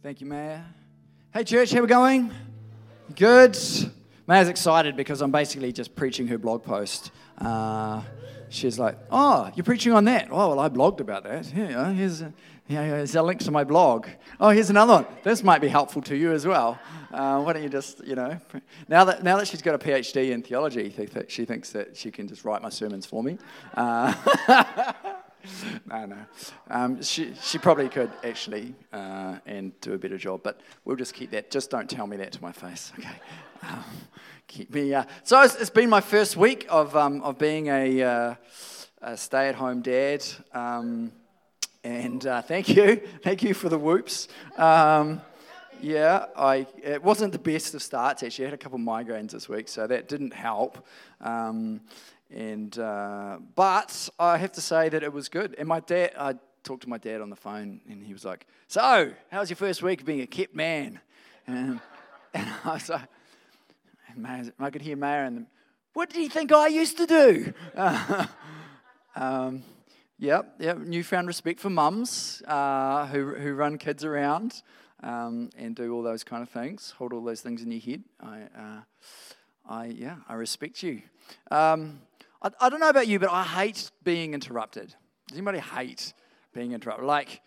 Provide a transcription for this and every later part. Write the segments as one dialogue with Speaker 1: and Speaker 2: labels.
Speaker 1: Thank you, Mayor. Hey, church, how we going? Good. Mayor's excited because I'm basically just preaching her blog post. Uh, she's like, "Oh, you're preaching on that? Oh, well, I blogged about that. Here, here's a, here's a link to my blog. Oh, here's another one. This might be helpful to you as well. Uh, why don't you just, you know, now that now that she's got a PhD in theology, she thinks that she can just write my sermons for me." Uh, no, no. Um, she, she probably could actually uh, and do a better job, but we'll just keep that. Just don't tell me that to my face, okay? Um, keep me. Uh, so it's, it's been my first week of, um, of being a, uh, a stay at home dad. Um, and uh, thank you. Thank you for the whoops. Um, yeah, I, it wasn't the best of starts actually. I had a couple of migraines this week, so that didn't help. Um, and uh, but I have to say that it was good. And my dad, I talked to my dad on the phone, and he was like, "So, how was your first week of being a kept man?" And, and I was like, I could hear Mayor and. What did he think I used to do? Uh, um, yep, yep. Newfound respect for mums uh, who who run kids around um, and do all those kind of things. Hold all those things in your head. I, uh, I yeah, I respect you. Um, I, I don't know about you, but I hate being interrupted. Does anybody hate being interrupted? Like,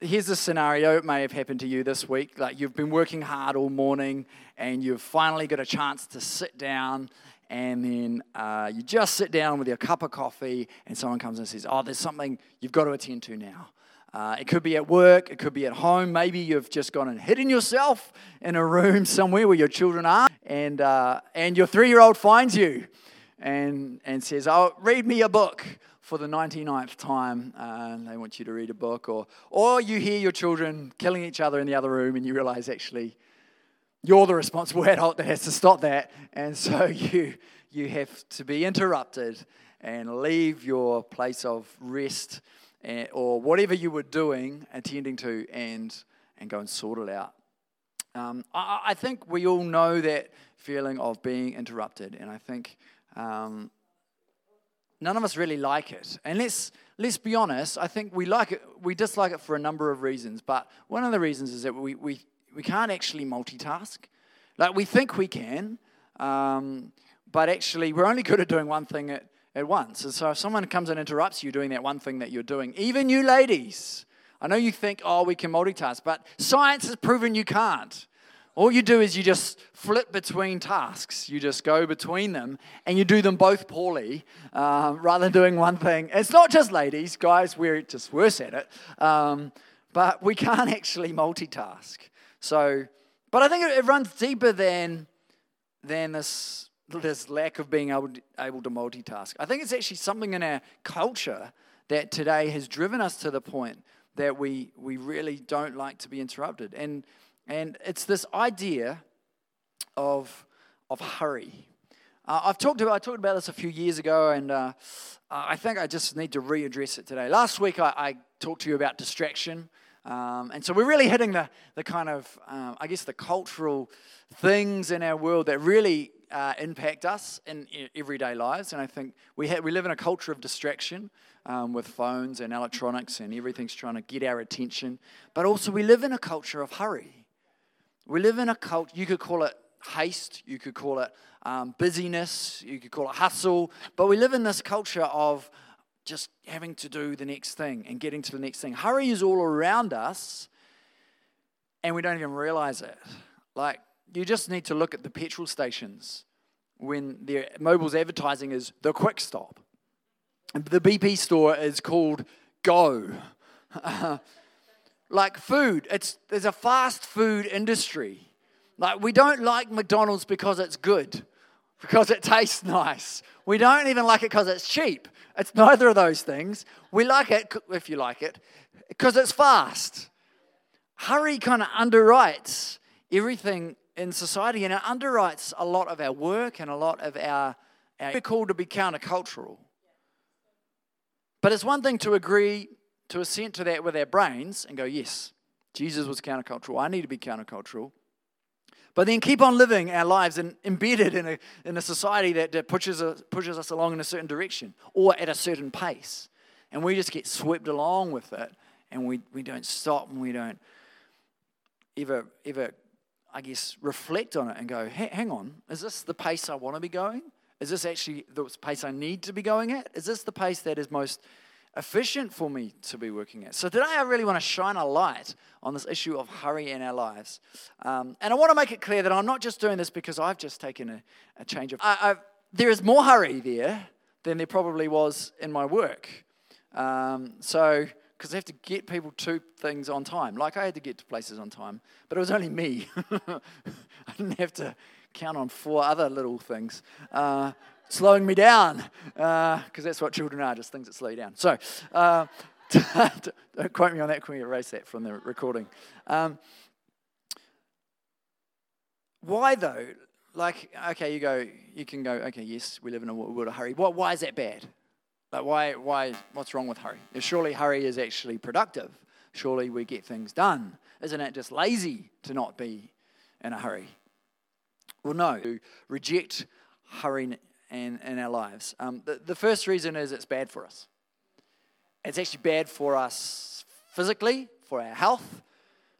Speaker 1: here's a scenario it may have happened to you this week like you've been working hard all morning and you've finally got a chance to sit down and then uh, you just sit down with your cup of coffee and someone comes and says oh there's something you've got to attend to now uh, it could be at work it could be at home maybe you've just gone and hidden yourself in a room somewhere where your children are and, uh, and your three-year-old finds you and, and says, Oh, read me a book for the 99th time. Uh, they want you to read a book. Or, or you hear your children killing each other in the other room and you realize actually you're the responsible adult that has to stop that. And so you, you have to be interrupted and leave your place of rest and, or whatever you were doing, attending to, and, and go and sort it out. Um, I, I think we all know that feeling of being interrupted. And I think um, none of us really like it. And let's, let's be honest, I think we like it, we dislike it for a number of reasons. But one of the reasons is that we, we, we can't actually multitask. Like we think we can, um, but actually we're only good at doing one thing at, at once. And so if someone comes and interrupts you doing that one thing that you're doing, even you ladies, I know you think, oh, we can multitask, but science has proven you can't. All you do is you just flip between tasks. You just go between them and you do them both poorly uh, rather than doing one thing. It's not just ladies, guys, we're just worse at it. Um, but we can't actually multitask. So, but I think it, it runs deeper than, than this, this lack of being able to, able to multitask. I think it's actually something in our culture that today has driven us to the point that we, we really don't like to be interrupted. And and it's this idea of, of hurry. Uh, I've talked about, I talked about this a few years ago, and uh, I think I just need to readdress it today. Last week, I, I talked to you about distraction. Um, and so we're really hitting the, the kind of, um, I guess, the cultural things in our world that really uh, impact us in everyday lives. And I think we, ha- we live in a culture of distraction um, with phones and electronics, and everything's trying to get our attention. But also, we live in a culture of hurry. We live in a culture, you could call it haste, you could call it um, busyness, you could call it hustle, but we live in this culture of just having to do the next thing and getting to the next thing. Hurry is all around us, and we don't even realize it. Like, you just need to look at the petrol stations when their Mobil's advertising is the quick stop. The BP store is called Go. like food. It's there's a fast food industry. Like we don't like McDonald's because it's good, because it tastes nice. We don't even like it because it's cheap. It's neither of those things. We like it if you like it because it's fast. Hurry kind of underwrites everything in society and it underwrites a lot of our work and a lot of our, our we're called to be countercultural. But it's one thing to agree to assent to that with our brains and go, yes, Jesus was countercultural. I need to be countercultural. But then keep on living our lives and embedded in a, in a society that, that pushes, us, pushes us along in a certain direction or at a certain pace. And we just get swept along with it and we, we don't stop and we don't ever, ever, I guess, reflect on it and go, hang on, is this the pace I want to be going? Is this actually the pace I need to be going at? Is this the pace that is most efficient for me to be working at? So today I really want to shine a light on this issue of hurry in our lives. Um, and I want to make it clear that I'm not just doing this because I've just taken a, a change of. I, there is more hurry there than there probably was in my work. Um, so, because I have to get people to things on time. Like I had to get to places on time, but it was only me. I didn't have to count on four other little things uh, slowing me down, because uh, that's what children are, just things that slow you down. So, uh, don't quote me on that. Can we erase that from the recording? Um, why though? Like, okay, you go, you can go, okay, yes, we live in a world of hurry. What, why is that bad? Like, why, why, what's wrong with hurry? Surely hurry is actually productive. Surely we get things done. Isn't it just lazy to not be in a hurry? Well, no, to reject hurry in, in our lives. Um, the, the first reason is it's bad for us. It's actually bad for us physically, for our health.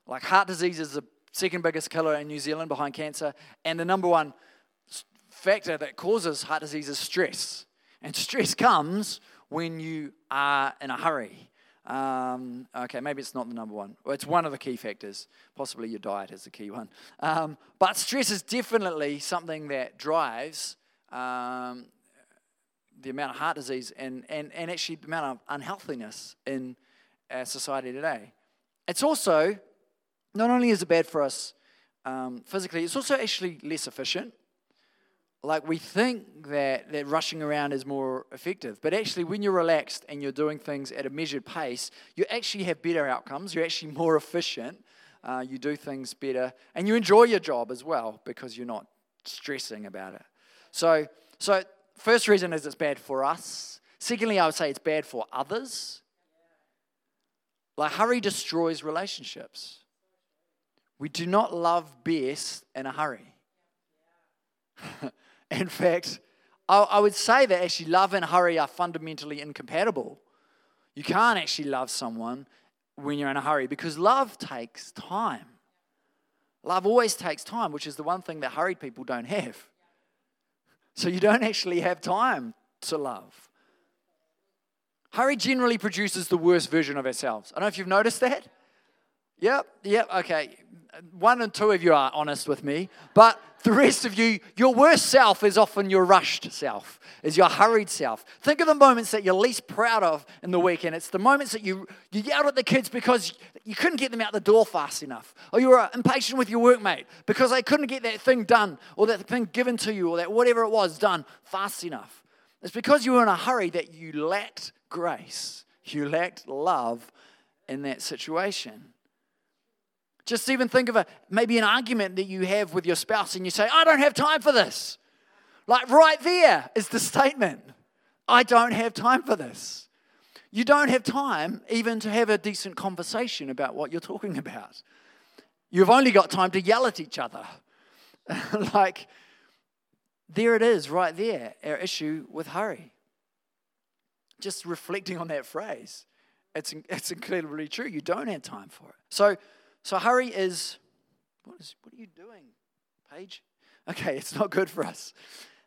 Speaker 1: Like heart disease is the second biggest killer in New Zealand behind cancer. And the number one factor that causes heart disease is stress. And stress comes when you are in a hurry. Um, okay, maybe it's not the number one. Well, it's one of the key factors. Possibly your diet is the key one. Um, but stress is definitely something that drives um, the amount of heart disease and, and, and actually the amount of unhealthiness in our society today. It's also, not only is it bad for us um, physically, it's also actually less efficient like we think that, that rushing around is more effective but actually when you're relaxed and you're doing things at a measured pace you actually have better outcomes you're actually more efficient uh, you do things better and you enjoy your job as well because you're not stressing about it so so first reason is it's bad for us secondly i would say it's bad for others like hurry destroys relationships we do not love best in a hurry In fact, I, I would say that actually love and hurry are fundamentally incompatible. You can't actually love someone when you're in a hurry because love takes time. Love always takes time, which is the one thing that hurried people don't have. So you don't actually have time to love. Hurry generally produces the worst version of ourselves. I don't know if you've noticed that. Yep, yep, okay. One and two of you are honest with me, but the rest of you, your worst self is often your rushed self, is your hurried self. Think of the moments that you're least proud of in the weekend. It's the moments that you, you yelled at the kids because you couldn't get them out the door fast enough, or you were impatient with your workmate because they couldn't get that thing done, or that thing given to you, or that whatever it was done fast enough. It's because you were in a hurry that you lacked grace, you lacked love in that situation. Just even think of a maybe an argument that you have with your spouse and you say, I don't have time for this. Like right there is the statement. I don't have time for this. You don't have time even to have a decent conversation about what you're talking about. You've only got time to yell at each other. like, there it is, right there, our issue with hurry. Just reflecting on that phrase, it's, it's incredibly true. You don't have time for it. So, so hurry is what is what are you doing, Paige? Okay, it's not good for us.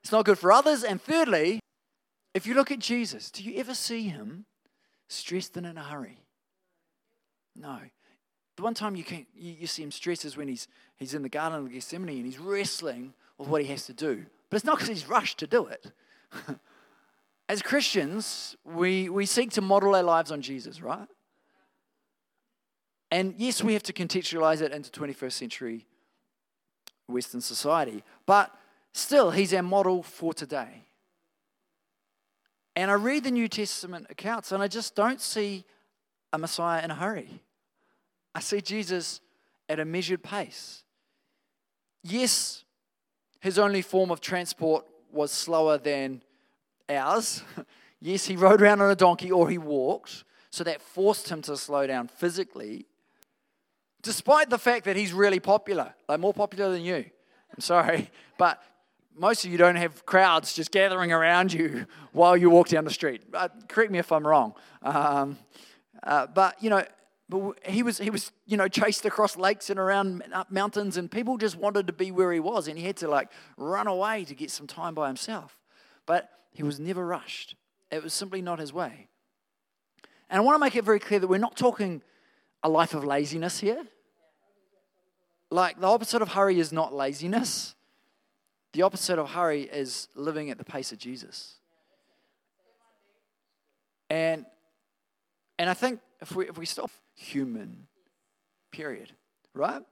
Speaker 1: It's not good for others. And thirdly, if you look at Jesus, do you ever see him stressed and in a hurry? No. The one time you can you, you see him stressed is when he's he's in the Garden of Gethsemane and he's wrestling with what he has to do. But it's not because he's rushed to do it. As Christians, we, we seek to model our lives on Jesus, right? And yes, we have to contextualize it into 21st century Western society, but still, he's our model for today. And I read the New Testament accounts and I just don't see a Messiah in a hurry. I see Jesus at a measured pace. Yes, his only form of transport was slower than ours. yes, he rode around on a donkey or he walked, so that forced him to slow down physically despite the fact that he's really popular, like more popular than you. I'm sorry, but most of you don't have crowds just gathering around you while you walk down the street. Uh, correct me if I'm wrong. Um, uh, but, you know, but he was, he was, you know, chased across lakes and around up mountains, and people just wanted to be where he was, and he had to like run away to get some time by himself. But he was never rushed. It was simply not his way. And I want to make it very clear that we're not talking a life of laziness here. Like the opposite of hurry is not laziness. The opposite of hurry is living at the pace of Jesus. And and I think if we if we stop human, period, right?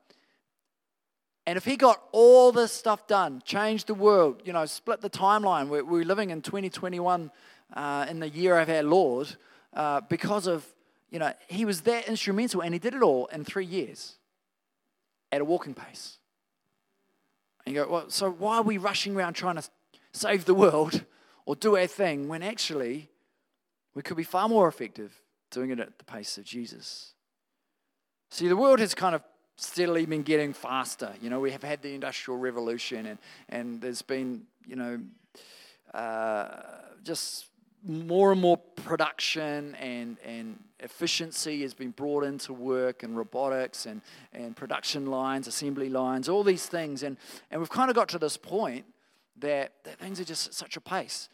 Speaker 1: And if he got all this stuff done, changed the world, you know, split the timeline, we're, we're living in 2021 uh, in the year of our Lord uh, because of, you know, he was that instrumental and he did it all in three years at a walking pace. And you go, well, so why are we rushing around trying to save the world or do our thing when actually we could be far more effective doing it at the pace of Jesus? See, the world has kind of steadily been getting faster. You know, we have had the Industrial Revolution, and, and there's been, you know, uh, just more and more production and, and efficiency has been brought into work and robotics and, and production lines, assembly lines, all these things. And, and we've kind of got to this point that, that things are just at such a pace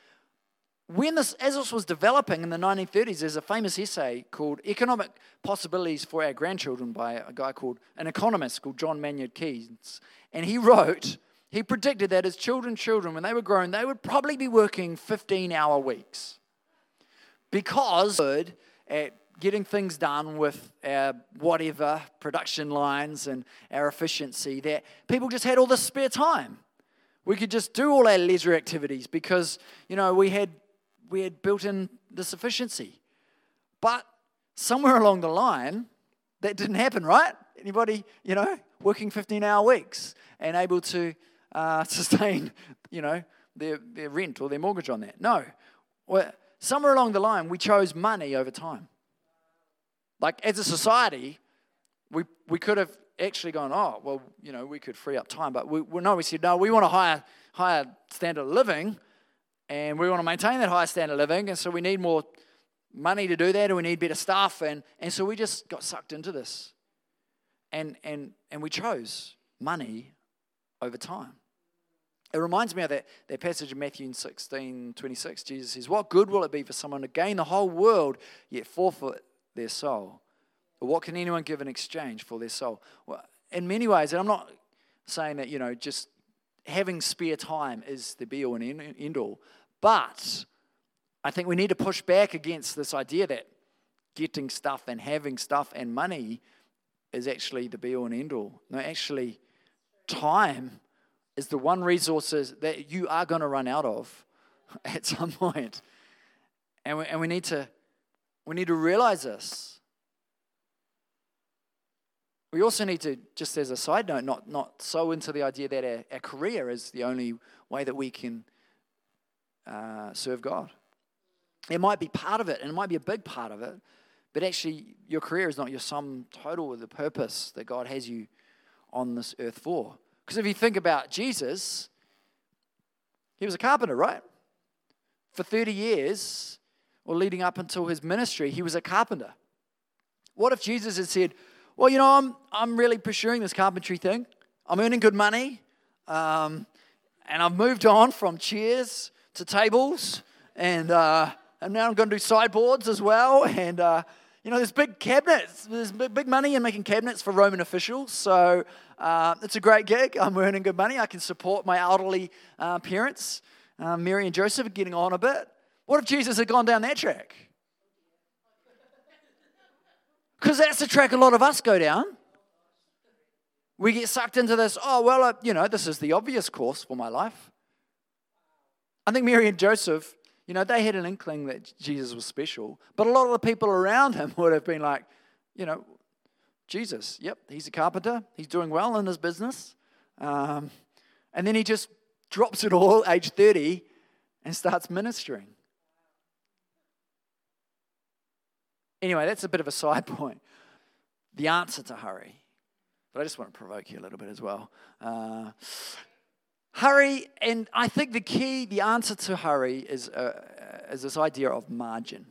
Speaker 1: when this, as this was developing in the 1930s, there's a famous essay called Economic Possibilities for Our Grandchildren by a guy called, an economist called John Maynard Keynes. And he wrote, he predicted that his children, children, when they were grown, they would probably be working 15 hour weeks because at getting things done with our whatever production lines and our efficiency that people just had all this spare time. We could just do all our leisure activities because, you know, we had we had built in this efficiency. But somewhere along the line, that didn't happen, right? Anybody, you know, working 15 hour weeks and able to uh, sustain, you know, their, their rent or their mortgage on that? No. Well, somewhere along the line, we chose money over time. Like as a society, we, we could have actually gone, oh, well, you know, we could free up time. But we, no, we said, no, we want a higher, higher standard of living. And we want to maintain that high standard of living. And so we need more money to do that, and we need better staff. And, and so we just got sucked into this. And, and, and we chose money over time. It reminds me of that, that passage in Matthew 16 26. Jesus says, What good will it be for someone to gain the whole world yet forfeit their soul? Or what can anyone give in exchange for their soul? Well, in many ways, and I'm not saying that, you know, just having spare time is the be all and end all. But I think we need to push back against this idea that getting stuff and having stuff and money is actually the be all and end all. No, actually, time is the one resources that you are going to run out of at some point. And we, and we need to we need to realize this. We also need to, just as a side note, not, not so into the idea that our, our career is the only way that we can uh, serve God. It might be part of it, and it might be a big part of it, but actually, your career is not your sum total of the purpose that God has you on this earth for. Because if you think about Jesus, he was a carpenter, right? For 30 years, or leading up until his ministry, he was a carpenter. What if Jesus had said, Well, you know, I'm, I'm really pursuing this carpentry thing, I'm earning good money, um, and I've moved on from chairs to tables, and, uh, and now I'm going to do sideboards as well. And, uh, you know, there's big cabinets. There's big money in making cabinets for Roman officials. So uh, it's a great gig. I'm earning good money. I can support my elderly uh, parents. Uh, Mary and Joseph are getting on a bit. What if Jesus had gone down that track? Because that's the track a lot of us go down. We get sucked into this, oh, well, uh, you know, this is the obvious course for my life. I think Mary and Joseph, you know, they had an inkling that Jesus was special, but a lot of the people around him would have been like, you know, Jesus, yep, he's a carpenter, he's doing well in his business. Um, and then he just drops it all, age 30, and starts ministering. Anyway, that's a bit of a side point. The answer to hurry. But I just want to provoke you a little bit as well. Uh, Hurry, and I think the key, the answer to hurry is, uh, is this idea of margin.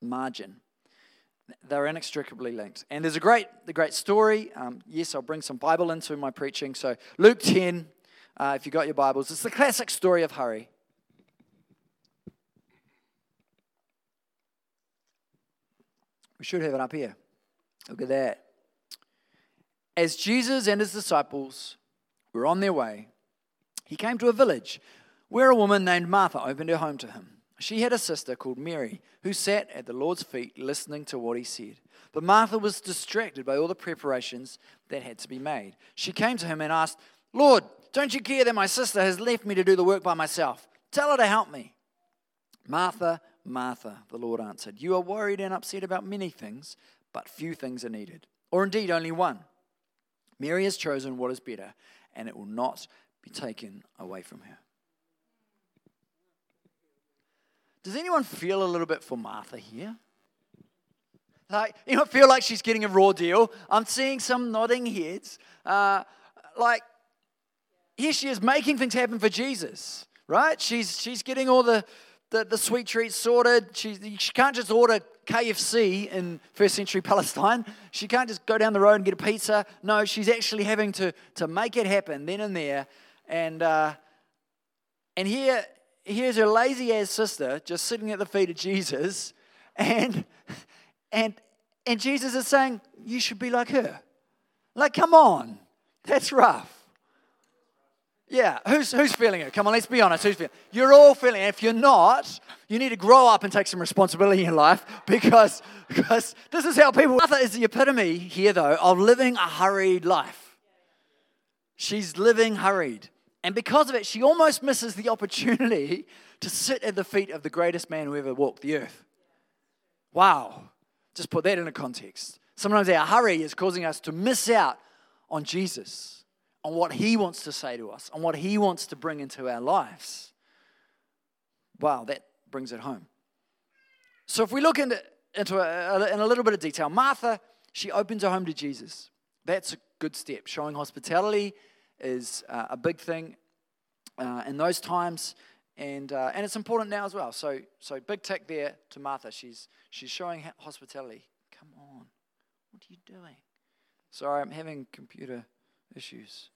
Speaker 1: Margin. They're inextricably linked. And there's a great, the great story. Um, yes, I'll bring some Bible into my preaching. So, Luke 10, uh, if you've got your Bibles, it's the classic story of hurry. We should have it up here. Look at that. As Jesus and his disciples were on their way, he came to a village where a woman named Martha opened her home to him. She had a sister called Mary who sat at the Lord's feet listening to what he said. But Martha was distracted by all the preparations that had to be made. She came to him and asked, Lord, don't you care that my sister has left me to do the work by myself? Tell her to help me. Martha, Martha, the Lord answered, You are worried and upset about many things, but few things are needed, or indeed only one. Mary has chosen what is better, and it will not be taken away from her. Does anyone feel a little bit for Martha here? Like, you know, feel like she's getting a raw deal. I'm seeing some nodding heads. Uh, like, here she is making things happen for Jesus, right? She's, she's getting all the, the, the sweet treats sorted. She, she can't just order KFC in first century Palestine. She can't just go down the road and get a pizza. No, she's actually having to, to make it happen then and there. And, uh, and here, here's her lazy ass sister just sitting at the feet of Jesus. And, and, and Jesus is saying, You should be like her. Like, come on. That's rough. Yeah, who's, who's feeling it? Come on, let's be honest. Who's feeling You're all feeling it. If you're not, you need to grow up and take some responsibility in life because, because this is how people. Martha is the epitome here, though, of living a hurried life. She's living hurried. And because of it, she almost misses the opportunity to sit at the feet of the greatest man who ever walked the earth. Wow. Just put that in a context. Sometimes our hurry is causing us to miss out on Jesus on what He wants to say to us, on what He wants to bring into our lives. Wow, that brings it home. So if we look into, into a, in a little bit of detail, Martha, she opens her home to Jesus. That's a good step. Showing hospitality is uh, a big thing uh, in those times, and uh, and it's important now as well. So so big tick there to Martha. She's she's showing hospitality. Come on, what are you doing? Sorry, I'm having computer issues.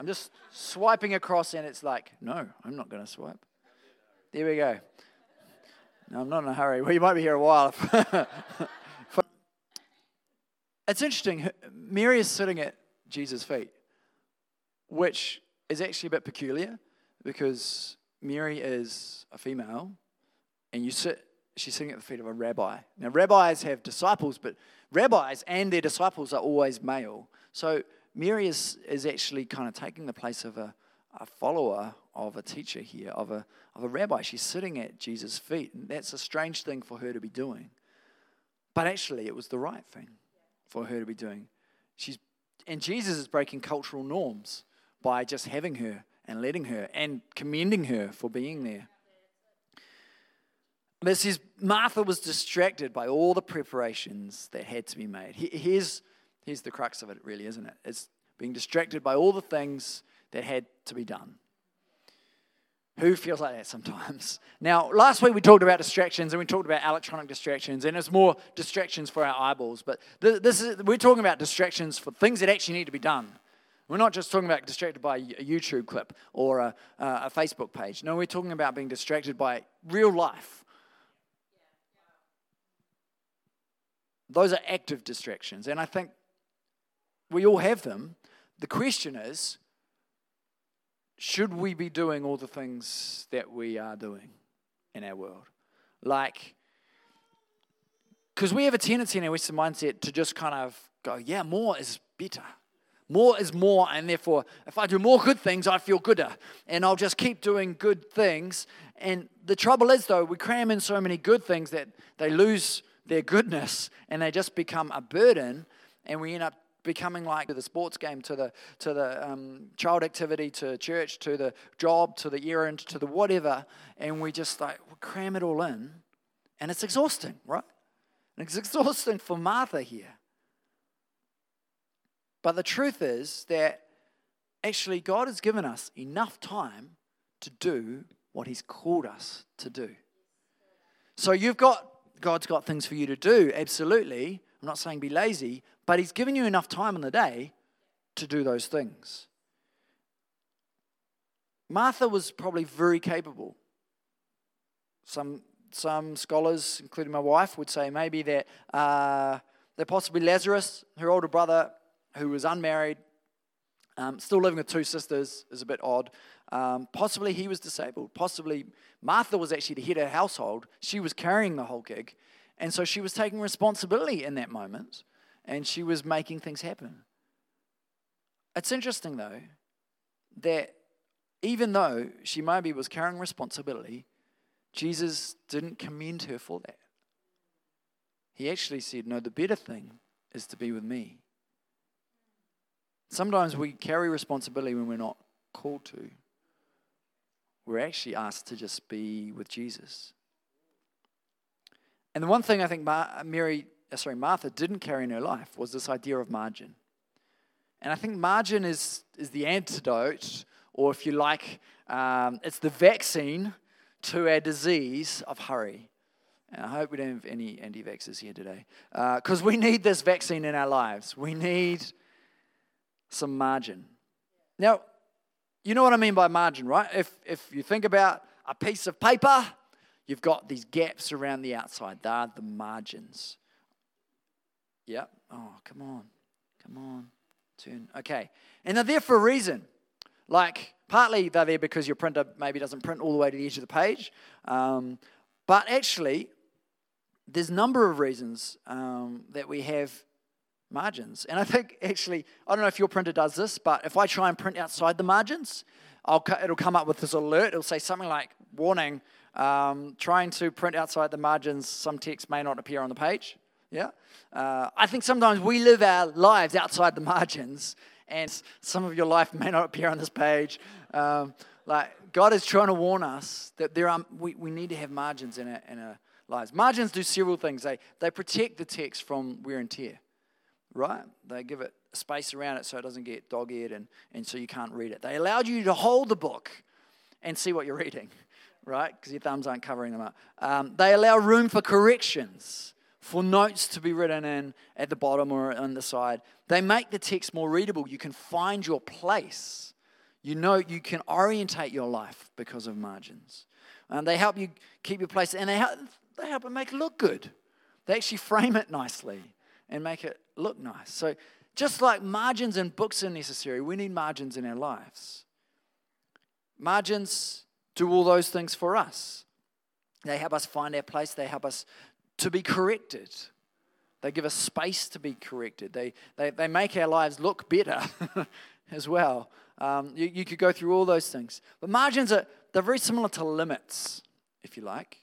Speaker 1: I'm just swiping across, and it's like, no, I'm not going to swipe. There we go. No, I'm not in a hurry. Well, you might be here a while. it's interesting. Mary is sitting at Jesus' feet, which is actually a bit peculiar because Mary is a female, and you sit. She's sitting at the feet of a rabbi. Now, rabbis have disciples, but rabbis and their disciples are always male. So Mary is, is actually kind of taking the place of a, a follower of a teacher here, of a, of a rabbi. She's sitting at Jesus' feet. And that's a strange thing for her to be doing. But actually, it was the right thing for her to be doing. She's, and Jesus is breaking cultural norms by just having her and letting her and commending her for being there. It says Martha was distracted by all the preparations that had to be made. Here's Here's the crux of it, really, isn't it? It's being distracted by all the things that had to be done. Who feels like that sometimes? Now, last week we talked about distractions and we talked about electronic distractions, and it's more distractions for our eyeballs. But this is, we're talking about distractions for things that actually need to be done. We're not just talking about distracted by a YouTube clip or a, uh, a Facebook page. No, we're talking about being distracted by real life. Those are active distractions. And I think we all have them. The question is should we be doing all the things that we are doing in our world? Like, because we have a tendency in our Western mindset to just kind of go, yeah, more is better. More is more, and therefore, if I do more good things, I feel gooder. And I'll just keep doing good things. And the trouble is, though, we cram in so many good things that they lose their goodness and they just become a burden, and we end up becoming like to the sports game, to the, to the um, child activity, to church, to the job, to the errand, to the whatever, and we just like we cram it all in, and it's exhausting, right? And it's exhausting for Martha here. But the truth is that actually God has given us enough time to do what He's called us to do. So you've got God's got things for you to do, absolutely. I'm not saying be lazy, but He's given you enough time in the day to do those things. Martha was probably very capable. Some, some scholars, including my wife, would say maybe that, uh, that possibly Lazarus, her older brother, who was unmarried, um, still living with two sisters, is a bit odd. Um, possibly he was disabled. Possibly Martha was actually the head of the household. She was carrying the whole gig. And so she was taking responsibility in that moment and she was making things happen. It's interesting, though, that even though she maybe was carrying responsibility, Jesus didn't commend her for that. He actually said, No, the better thing is to be with me. Sometimes we carry responsibility when we're not called to. We're actually asked to just be with Jesus. And the one thing I think Mary, sorry, Martha didn't carry in her life was this idea of margin. And I think margin is, is the antidote, or if you like, um, it's the vaccine to our disease of hurry. And I hope we don't have any anti vaxxers here today. Because uh, we need this vaccine in our lives. We need some margin. Now, you know what I mean by margin, right? If, if you think about a piece of paper, you've got these gaps around the outside. They are the margins. Yep. Oh, come on. Come on. Turn. Okay. And they're there for a reason. Like, partly they're there because your printer maybe doesn't print all the way to the edge of the page. Um, but actually, there's a number of reasons um, that we have margins. And I think actually, I don't know if your printer does this, but if I try and print outside the margins, I'll, it'll come up with this alert. It'll say something like, warning, um, trying to print outside the margins, some text may not appear on the page. Yeah? Uh, I think sometimes we live our lives outside the margins, and some of your life may not appear on this page. Um, like, God is trying to warn us that there are, we, we need to have margins in our, in our lives. Margins do several things. They, they protect the text from wear and tear right? They give it space around it so it doesn't get dog eared and, and so you can't read it. They allowed you to hold the book and see what you're reading, right? Because your thumbs aren't covering them up. Um, they allow room for corrections, for notes to be written in at the bottom or on the side. They make the text more readable. You can find your place. You know, you can orientate your life because of margins. And they help you keep your place, and they help, they help it make it look good. They actually frame it nicely and make it look nice. So, just like margins in books are necessary, we need margins in our lives. Margins do all those things for us. They help us find our place, they help us to be corrected. They give us space to be corrected. They, they, they make our lives look better as well. Um, you, you could go through all those things. But margins are they're very similar to limits, if you like.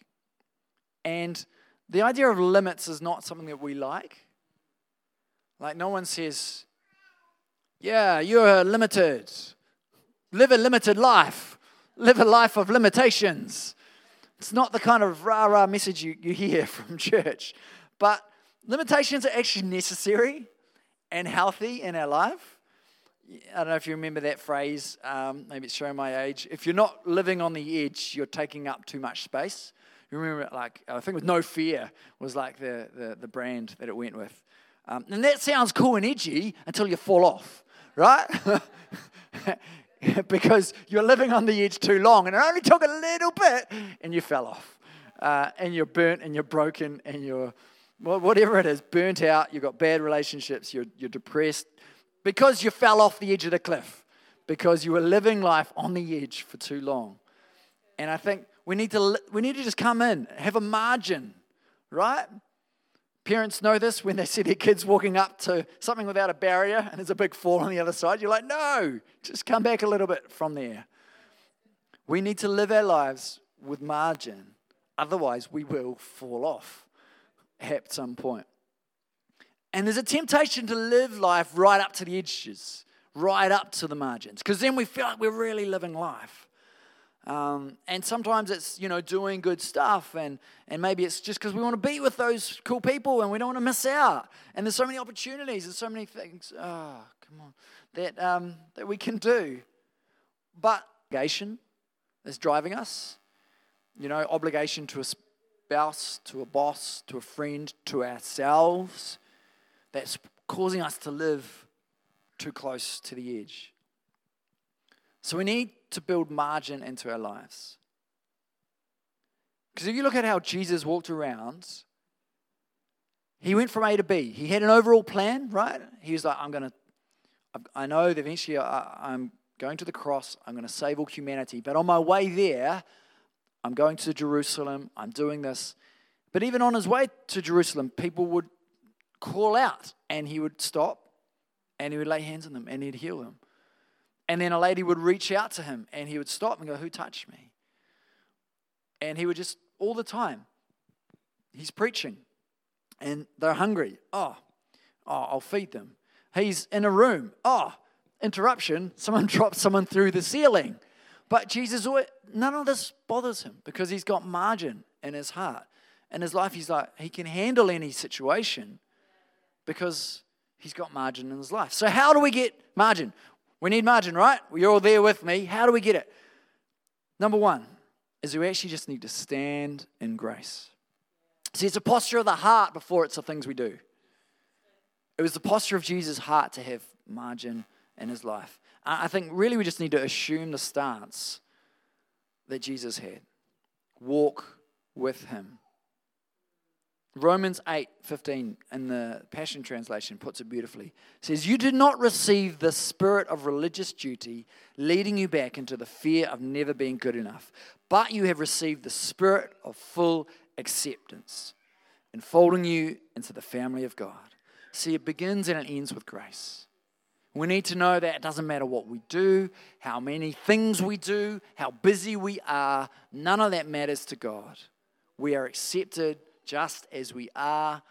Speaker 1: And the idea of limits is not something that we like. Like, no one says, Yeah, you're limited. Live a limited life. Live a life of limitations. It's not the kind of rah rah message you, you hear from church. But limitations are actually necessary and healthy in our life. I don't know if you remember that phrase. Um, maybe it's showing my age. If you're not living on the edge, you're taking up too much space. You remember, like I think it was No Fear was like the, the, the brand that it went with. Um, and that sounds cool and edgy until you fall off, right? because you're living on the edge too long and it only took a little bit and you fell off. Uh, and you're burnt and you're broken and you're, well, whatever it is, burnt out, you've got bad relationships, you're, you're depressed because you fell off the edge of the cliff, because you were living life on the edge for too long. And I think we need to, we need to just come in, have a margin, right? Parents know this when they see their kids walking up to something without a barrier and there's a big fall on the other side. You're like, no, just come back a little bit from there. We need to live our lives with margin, otherwise, we will fall off at some point. And there's a temptation to live life right up to the edges, right up to the margins, because then we feel like we're really living life. Um, and sometimes it's, you know, doing good stuff. And, and maybe it's just because we want to be with those cool people and we don't want to miss out. And there's so many opportunities, and so many things, oh, come on, that, um, that we can do. But obligation is driving us, you know, obligation to a, spouse, to a boss, to a friend, to ourselves that's causing us to live too close to the edge. So we need to build margin into our lives. Because if you look at how Jesus walked around, he went from A to B. He had an overall plan, right? He was like, I'm going to, I know that eventually I'm going to the cross, I'm going to save all humanity. But on my way there, I'm going to Jerusalem, I'm doing this. But even on his way to Jerusalem, people would call out and he would stop and he would lay hands on them and he'd heal them. And then a lady would reach out to him and he would stop and go, Who touched me? And he would just, all the time, he's preaching and they're hungry. Oh, oh, I'll feed them. He's in a room. Oh, interruption. Someone drops someone through the ceiling. But Jesus, none of this bothers him because he's got margin in his heart. In his life, he's like, he can handle any situation because he's got margin in his life. So, how do we get margin? We need margin, right? You're all there with me. How do we get it? Number one is we actually just need to stand in grace. See, it's a posture of the heart before it's the things we do. It was the posture of Jesus' heart to have margin in his life. I think really we just need to assume the stance that Jesus had. Walk with him. Romans 8 15 in the Passion Translation puts it beautifully. It says, You did not receive the spirit of religious duty leading you back into the fear of never being good enough, but you have received the spirit of full acceptance, enfolding you into the family of God. See, it begins and it ends with grace. We need to know that it doesn't matter what we do, how many things we do, how busy we are, none of that matters to God. We are accepted just as we are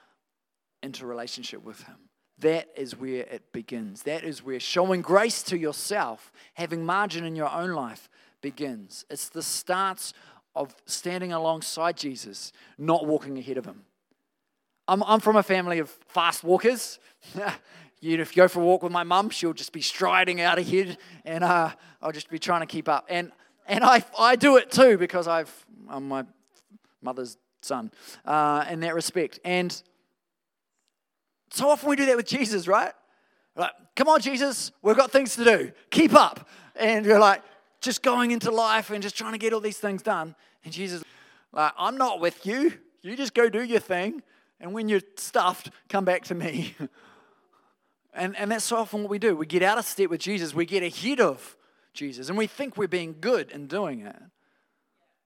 Speaker 1: into relationship with Him. That is where it begins. That is where showing grace to yourself, having margin in your own life, begins. It's the start of standing alongside Jesus, not walking ahead of Him. I'm, I'm from a family of fast walkers. you if you go for a walk with my mum, she'll just be striding out ahead, and uh, I'll just be trying to keep up. And and I I do it too because I've I'm my mother's son uh, in that respect. And so often we do that with Jesus, right? Like, come on, Jesus, we've got things to do. Keep up. And you're like, just going into life and just trying to get all these things done. And Jesus, like, I'm not with you. You just go do your thing. And when you're stuffed, come back to me. and, and that's so often what we do. We get out of step with Jesus, we get ahead of Jesus, and we think we're being good in doing it.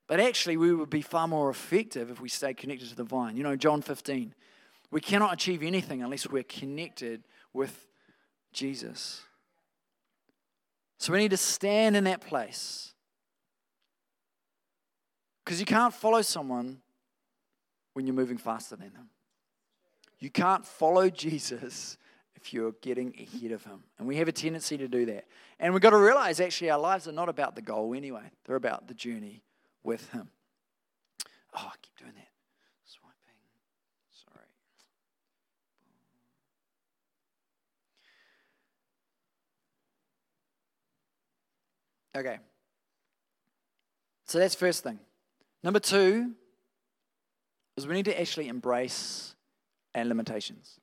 Speaker 1: But actually, we would be far more effective if we stay connected to the vine. You know, John 15. We cannot achieve anything unless we're connected with Jesus. So we need to stand in that place. Because you can't follow someone when you're moving faster than them. You can't follow Jesus if you're getting ahead of him. And we have a tendency to do that. And we've got to realize actually our lives are not about the goal anyway, they're about the journey with him. Oh, I keep doing that. Swiping. Sorry. Okay. So that's first thing. Number two is we need to actually embrace our limitations.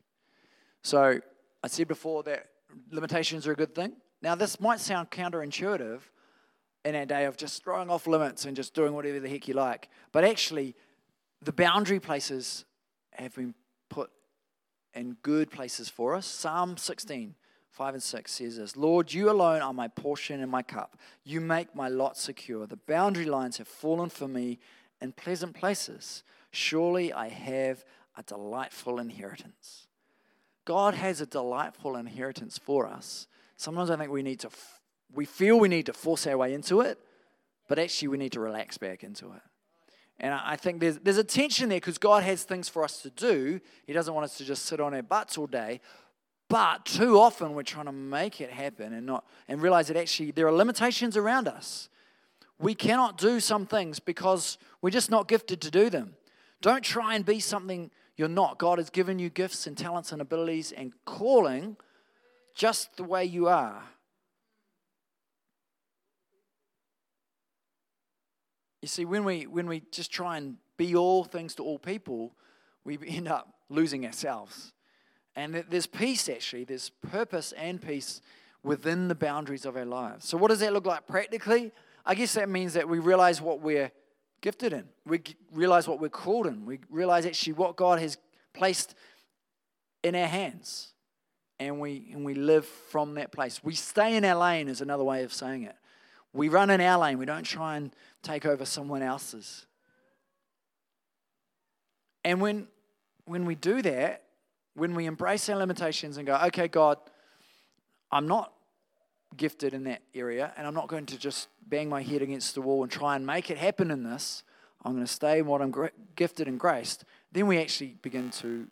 Speaker 1: So I said before that limitations are a good thing. Now, this might sound counterintuitive, in our day of just throwing off limits and just doing whatever the heck you like. But actually, the boundary places have been put in good places for us. Psalm 16, 5 and 6 says this Lord, you alone are my portion and my cup. You make my lot secure. The boundary lines have fallen for me in pleasant places. Surely I have a delightful inheritance. God has a delightful inheritance for us. Sometimes I think we need to we feel we need to force our way into it, but actually we need to relax back into it. And I think there's, there's a tension there because God has things for us to do. He doesn't want us to just sit on our butts all day. But too often we're trying to make it happen and not and realize that actually there are limitations around us. We cannot do some things because we're just not gifted to do them. Don't try and be something you're not. God has given you gifts and talents and abilities and calling just the way you are. You see, when we, when we just try and be all things to all people, we end up losing ourselves. And there's peace, actually, there's purpose and peace within the boundaries of our lives. So, what does that look like practically? I guess that means that we realize what we're gifted in, we realize what we're called in, we realize actually what God has placed in our hands, and we, and we live from that place. We stay in our lane, is another way of saying it. We run in our lane, we don't try and take over someone else's. And when, when we do that, when we embrace our limitations and go, okay, God, I'm not gifted in that area, and I'm not going to just bang my head against the wall and try and make it happen in this. I'm going to stay in what I'm gifted and graced. Then we actually begin to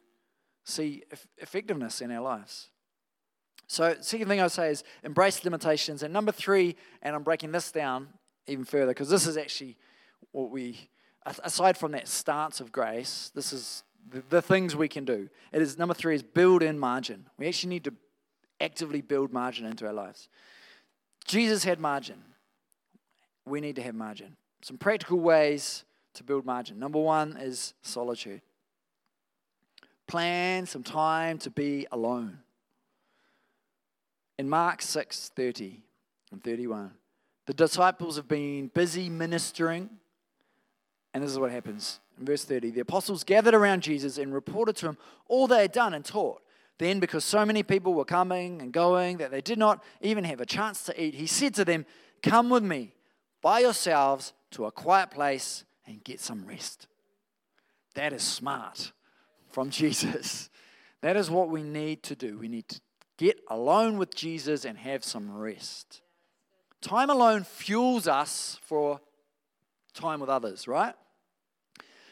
Speaker 1: see effectiveness in our lives. So, second thing I would say is embrace limitations. And number three, and I'm breaking this down even further because this is actually what we, aside from that stance of grace, this is the, the things we can do. It is number three is build in margin. We actually need to actively build margin into our lives. Jesus had margin. We need to have margin. Some practical ways to build margin. Number one is solitude. Plan some time to be alone. In Mark 6 30 and 31, the disciples have been busy ministering, and this is what happens. In verse 30, the apostles gathered around Jesus and reported to him all they had done and taught. Then, because so many people were coming and going that they did not even have a chance to eat, he said to them, Come with me by yourselves to a quiet place and get some rest. That is smart from Jesus. That is what we need to do. We need to get alone with Jesus and have some rest. Time alone fuels us for time with others, right?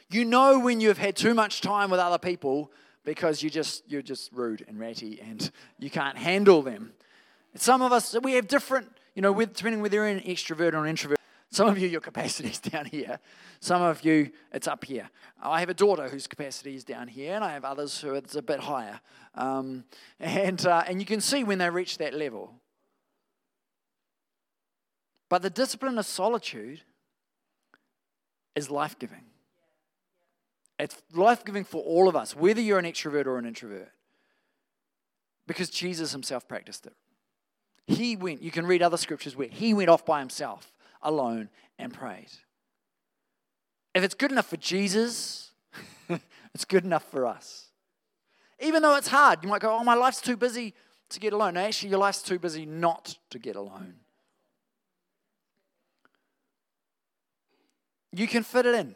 Speaker 1: You know when you've had too much time with other people because you just you're just rude and ratty and you can't handle them. Some of us we have different, you know, with, depending whether you're an extrovert or an introvert. Some of you, your capacity is down here. Some of you, it's up here. I have a daughter whose capacity is down here, and I have others who it's a bit higher. Um, and, uh, and you can see when they reach that level. But the discipline of solitude is life giving. It's life giving for all of us, whether you're an extrovert or an introvert, because Jesus himself practiced it. He went, you can read other scriptures where he went off by himself alone and prayed. If it's good enough for Jesus, it's good enough for us. Even though it's hard, you might go, Oh, my life's too busy to get alone. No, actually, your life's too busy not to get alone. You can fit it in.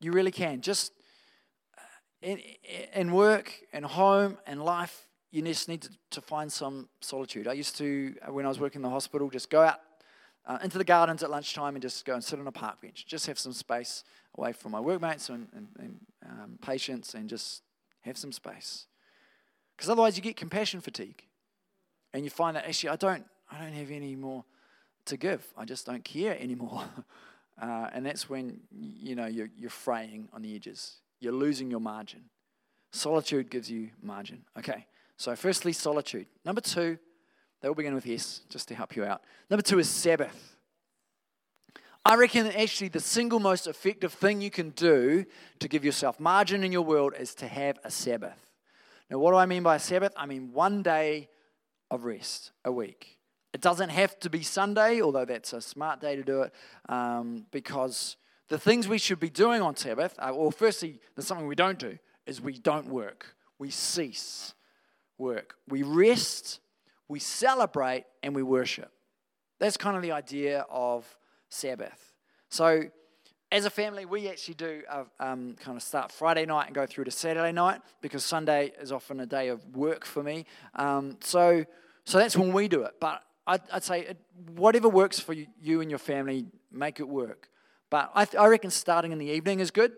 Speaker 1: You really can. Just uh, in, in work and home and life, you just need to, to find some solitude. I used to, uh, when I was working in the hospital, just go out uh, into the gardens at lunchtime and just go and sit on a park bench. Just have some space away from my workmates and, and, and um, patients and just have some space. Because otherwise you get compassion fatigue. And you find that actually I don't, I don't have any more to give. I just don't care anymore. Uh, and that's when you know you're, you're fraying on the edges. You're losing your margin. Solitude gives you margin. Okay, so firstly, solitude. Number two, they all begin with S, just to help you out. Number two is Sabbath. I reckon that actually the single most effective thing you can do to give yourself margin in your world is to have a Sabbath. Now, what do I mean by a Sabbath? I mean one day of rest a week. It doesn't have to be Sunday, although that's a smart day to do it, um, because the things we should be doing on Sabbath, are, well, firstly, there's something we don't do, is we don't work. We cease work. We rest, we celebrate, and we worship. That's kind of the idea of Sabbath. So, as a family, we actually do a, um, kind of start Friday night and go through to Saturday night because Sunday is often a day of work for me. Um, so, so that's when we do it. But I'd, I'd say whatever works for you, and your family, make it work. But I, th- I reckon starting in the evening is good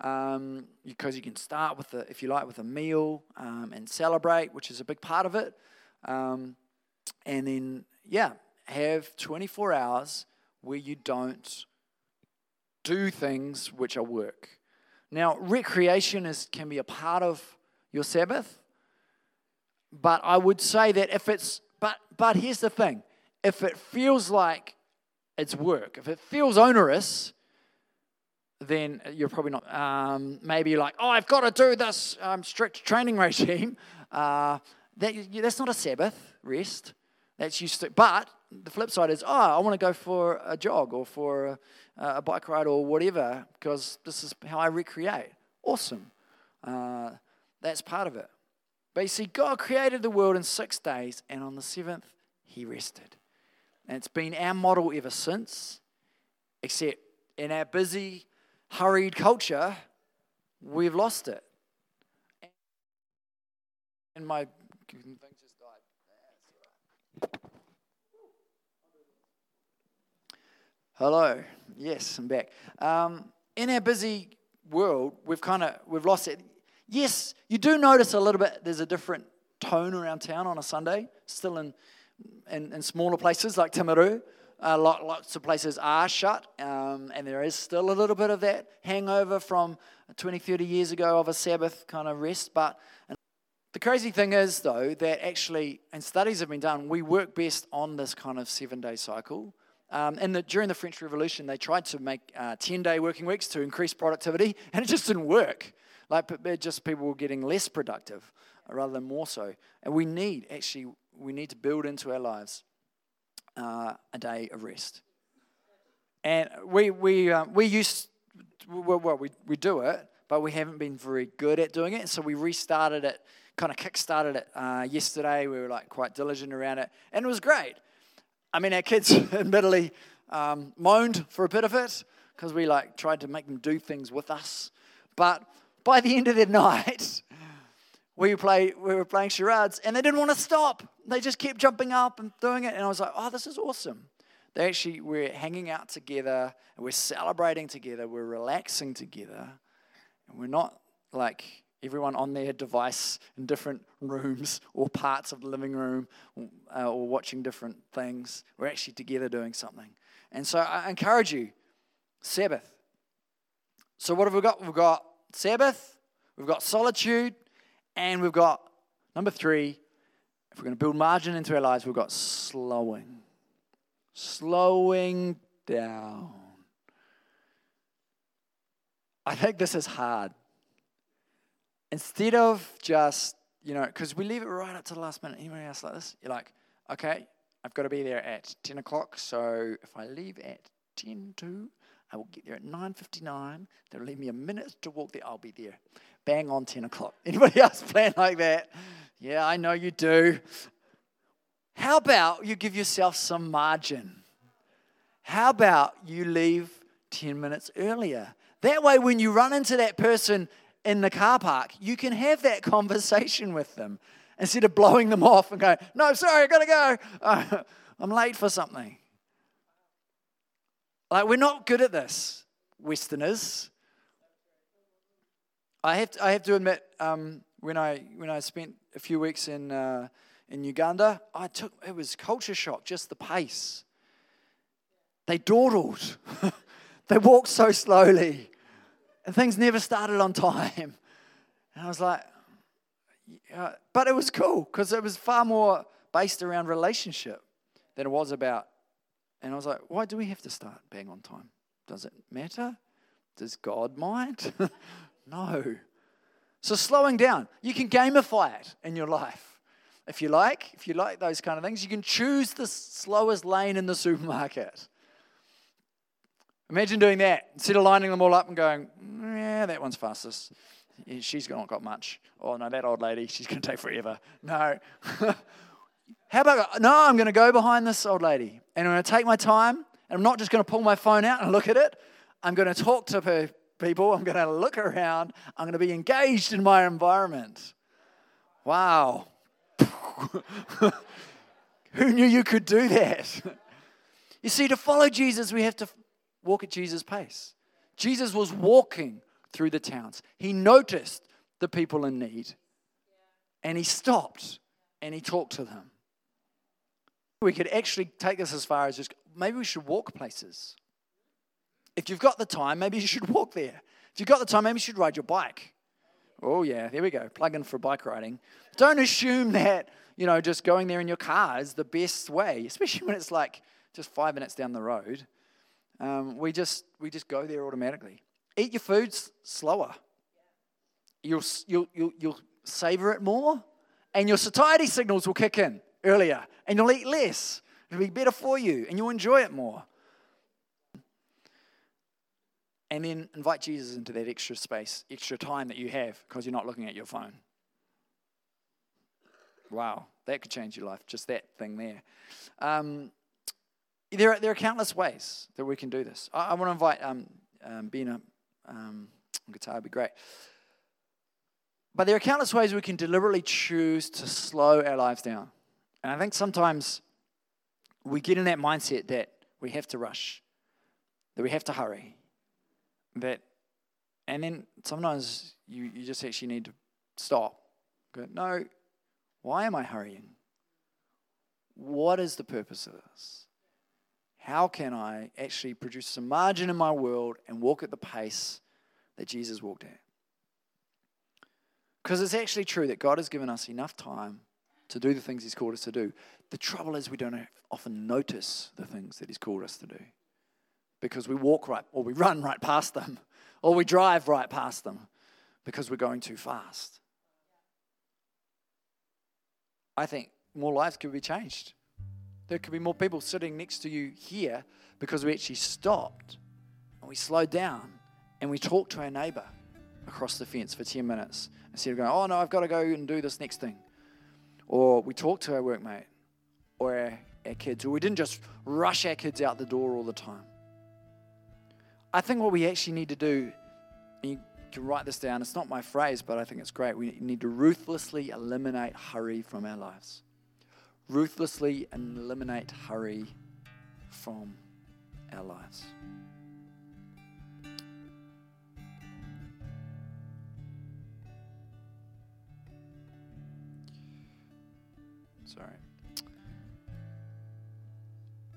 Speaker 1: um, because you can start with, a, if you like, with a meal um, and celebrate, which is a big part of it. Um, and then, yeah, have 24 hours where you don't do things which are work. Now, recreation is, can be a part of your Sabbath, but I would say that if it's but, but here's the thing if it feels like it's work, if it feels onerous, then you're probably not. Um, maybe like, oh, I've got to do this um, strict training regime. Uh, that, that's not a Sabbath rest. That's used to, but the flip side is, oh, I want to go for a jog or for a, a bike ride or whatever because this is how I recreate. Awesome. Uh, that's part of it. But you see, God created the world in six days, and on the seventh, He rested. And it's been our model ever since, except in our busy, hurried culture, we've lost it. And my Hello. Yes, I'm back. Um, in our busy world, we've kind of we've lost it. Yes, you do notice a little bit. There's a different tone around town on a Sunday. Still in in, in smaller places like Timaru, uh, lots of places are shut, um, and there is still a little bit of that hangover from 20, 30 years ago of a Sabbath kind of rest. But the crazy thing is, though, that actually, and studies have been done, we work best on this kind of seven day cycle. Um, and the, during the French Revolution, they tried to make uh, 10 day working weeks to increase productivity, and it just didn't work. Like, just people were getting less productive rather than more so. And we need, actually, we need to build into our lives uh, a day of rest. And we, we, uh, we used, well, we, we do it, but we haven't been very good at doing it. So we restarted it, kind of kick-started it uh, yesterday. We were like quite diligent around it, and it was great. I mean, our kids admittedly um, moaned for a bit of it because we like tried to make them do things with us. But by the end of the night, we, play, we were playing charades and they didn't want to stop. They just kept jumping up and doing it. And I was like, oh, this is awesome. They actually, we're hanging out together and we're celebrating together. We're relaxing together. And we're not like everyone on their device in different rooms or parts of the living room uh, or watching different things. We're actually together doing something. And so I encourage you Sabbath. So, what have we got? We've got Sabbath, we've got solitude, and we've got number three, if we're going to build margin into our lives, we've got slowing. Slowing down. I think this is hard. Instead of just, you know, because we leave it right up to the last minute. Anybody else like this? You're like, okay, I've got to be there at 10 o'clock. So if I leave at 10 to, I will get there at 9.59. That'll leave me a minute to walk there. I'll be there bang on 10 o'clock. Anybody else plan like that? Yeah, I know you do. How about you give yourself some margin? How about you leave 10 minutes earlier? That way, when you run into that person in the car park, you can have that conversation with them instead of blowing them off and going, No, sorry, I gotta go. I'm late for something. Like, we're not good at this, Westerners. I have to, I have to admit, um, when I when I spent a few weeks in uh, in Uganda, I took it was culture shock, just the pace. They dawdled, they walked so slowly, and things never started on time. And I was like, yeah, but it was cool because it was far more based around relationship than it was about. And I was like, why do we have to start bang on time? Does it matter? Does God mind? No. So slowing down, you can gamify it in your life. If you like, if you like those kind of things, you can choose the slowest lane in the supermarket. Imagine doing that instead of lining them all up and going, yeah, that one's fastest. She's not got much. Oh, no, that old lady, she's going to take forever. No. How about, no, I'm going to go behind this old lady and I'm going to take my time and I'm not just going to pull my phone out and look at it. I'm going to talk to her people. I'm going to look around. I'm going to be engaged in my environment. Wow. Who knew you could do that? You see, to follow Jesus, we have to walk at Jesus' pace. Jesus was walking through the towns. He noticed the people in need and he stopped and he talked to them. We could actually take this as far as just maybe we should walk places. If you've got the time, maybe you should walk there. If you've got the time, maybe you should ride your bike. Oh, yeah, there we go. Plug in for bike riding. Don't assume that, you know, just going there in your car is the best way, especially when it's like just five minutes down the road. Um, we, just, we just go there automatically. eat your foods slower. You'll, you'll, you'll, you'll savor it more, and your satiety signals will kick in earlier, and you'll eat less. It'll be better for you, and you'll enjoy it more. And then invite Jesus into that extra space, extra time that you have because you're not looking at your phone. Wow, that could change your life, just that thing there. Um, there, are, there are countless ways that we can do this. I, I want to invite um, um, um, guitar, would be great. But there are countless ways we can deliberately choose to slow our lives down. And I think sometimes we get in that mindset that we have to rush, that we have to hurry, that, and then sometimes you, you just actually need to stop. Go, no, why am I hurrying? What is the purpose of this? How can I actually produce some margin in my world and walk at the pace that Jesus walked at? Because it's actually true that God has given us enough time to do the things He's called us to do. The trouble is, we don't often notice the things that He's called us to do because we walk right or we run right past them or we drive right past them because we're going too fast. I think more lives could be changed. There could be more people sitting next to you here because we actually stopped and we slowed down and we talked to our neighbor across the fence for 10 minutes instead of going, oh no, I've got to go and do this next thing. Or we talked to our workmate or our, our kids, or we didn't just rush our kids out the door all the time. I think what we actually need to do, and you can write this down, it's not my phrase, but I think it's great. We need to ruthlessly eliminate hurry from our lives. Ruthlessly eliminate hurry from our lives. Sorry.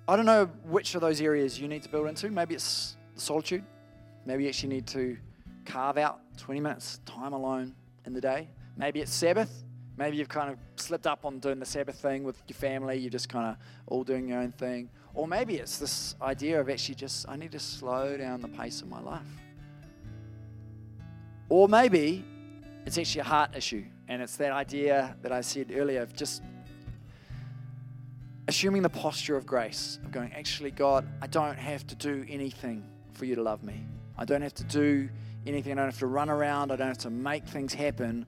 Speaker 1: I don't know which of those areas you need to build into. Maybe it's solitude. Maybe you actually need to carve out 20 minutes time alone in the day. Maybe it's Sabbath. Maybe you've kind of slipped up on doing the Sabbath thing with your family. You're just kind of all doing your own thing. Or maybe it's this idea of actually just, I need to slow down the pace of my life. Or maybe it's actually a heart issue. And it's that idea that I said earlier of just assuming the posture of grace, of going, actually, God, I don't have to do anything for you to love me. I don't have to do anything. I don't have to run around. I don't have to make things happen.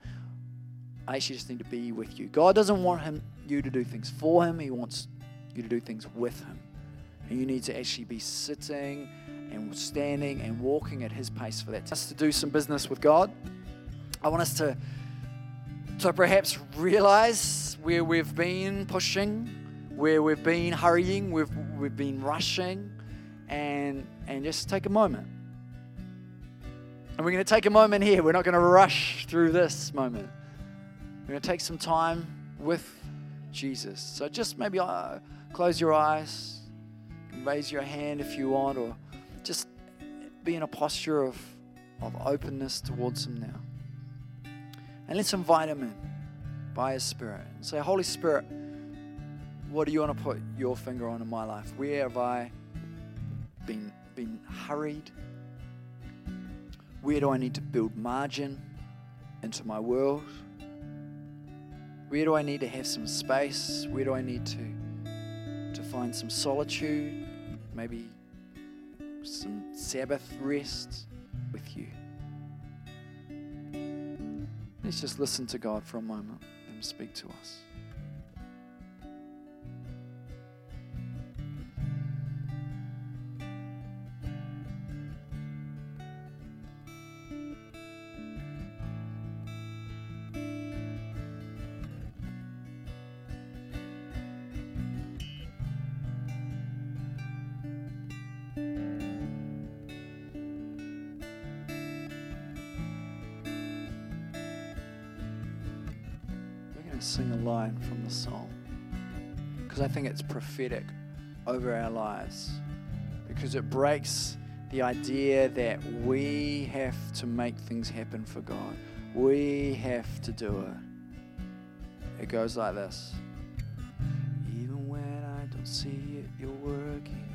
Speaker 1: I actually just need to be with you. God doesn't want him, you to do things for him. He wants you to do things with him. And you need to actually be sitting and standing and walking at his pace for that. Us to do some business with God. I want us to to perhaps realize where we've been pushing, where we've been hurrying, we've we've been rushing, and and just take a moment. And we're going to take a moment here. We're not going to rush through this moment. We're going to take some time with Jesus. So just maybe uh, close your eyes, raise your hand if you want, or just be in a posture of, of openness towards Him now. And let's invite Him in by His Spirit. And say, Holy Spirit, what do you want to put your finger on in my life? Where have I been been hurried? Where do I need to build margin into my world? Where do I need to have some space? Where do I need to, to find some solitude? Maybe some Sabbath rest with you. Let's just listen to God for a moment and speak to us. Sing a line from the song because I think it's prophetic over our lives because it breaks the idea that we have to make things happen for God. We have to do it. It goes like this Even when I don't see it, you're working.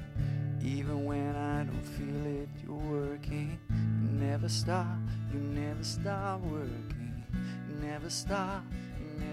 Speaker 1: Even when I don't feel it, you're working. You never stop, you never stop working. You never stop,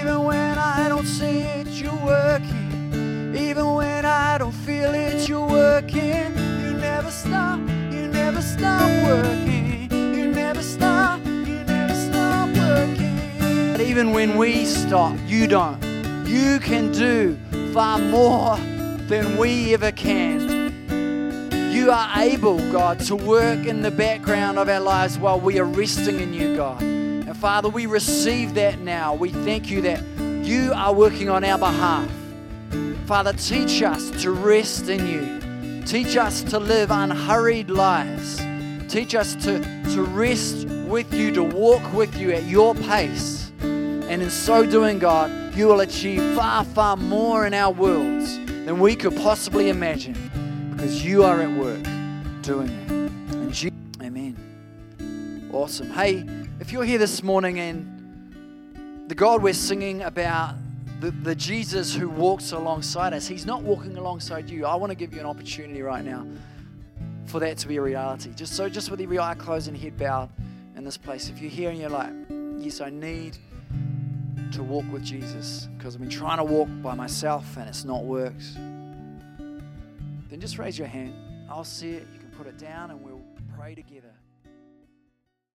Speaker 1: Even when I don't see it, you're working. Even when I don't feel it, you're working. You never stop, you never stop working. You never stop, you never stop working. But even when we stop, you don't. You can do far more than we ever can. You are able, God, to work in the background of our lives while we are resting in you, God. Father, we receive that now. We thank you that you are working on our behalf. Father, teach us to rest in you. Teach us to live unhurried lives. Teach us to, to rest with you, to walk with you at your pace. And in so doing, God, you will achieve far, far more in our worlds than we could possibly imagine because you are at work doing it. Amen. Awesome. Hey, if you're here this morning and the God we're singing about, the, the Jesus who walks alongside us, he's not walking alongside you. I want to give you an opportunity right now for that to be a reality. Just so, just with every eye closed and head bowed in this place, if you're here and you're like, yes, I need to walk with Jesus because I've been trying to walk by myself and it's not worked, then just raise your hand. I'll see it. You can put it down and we'll pray together.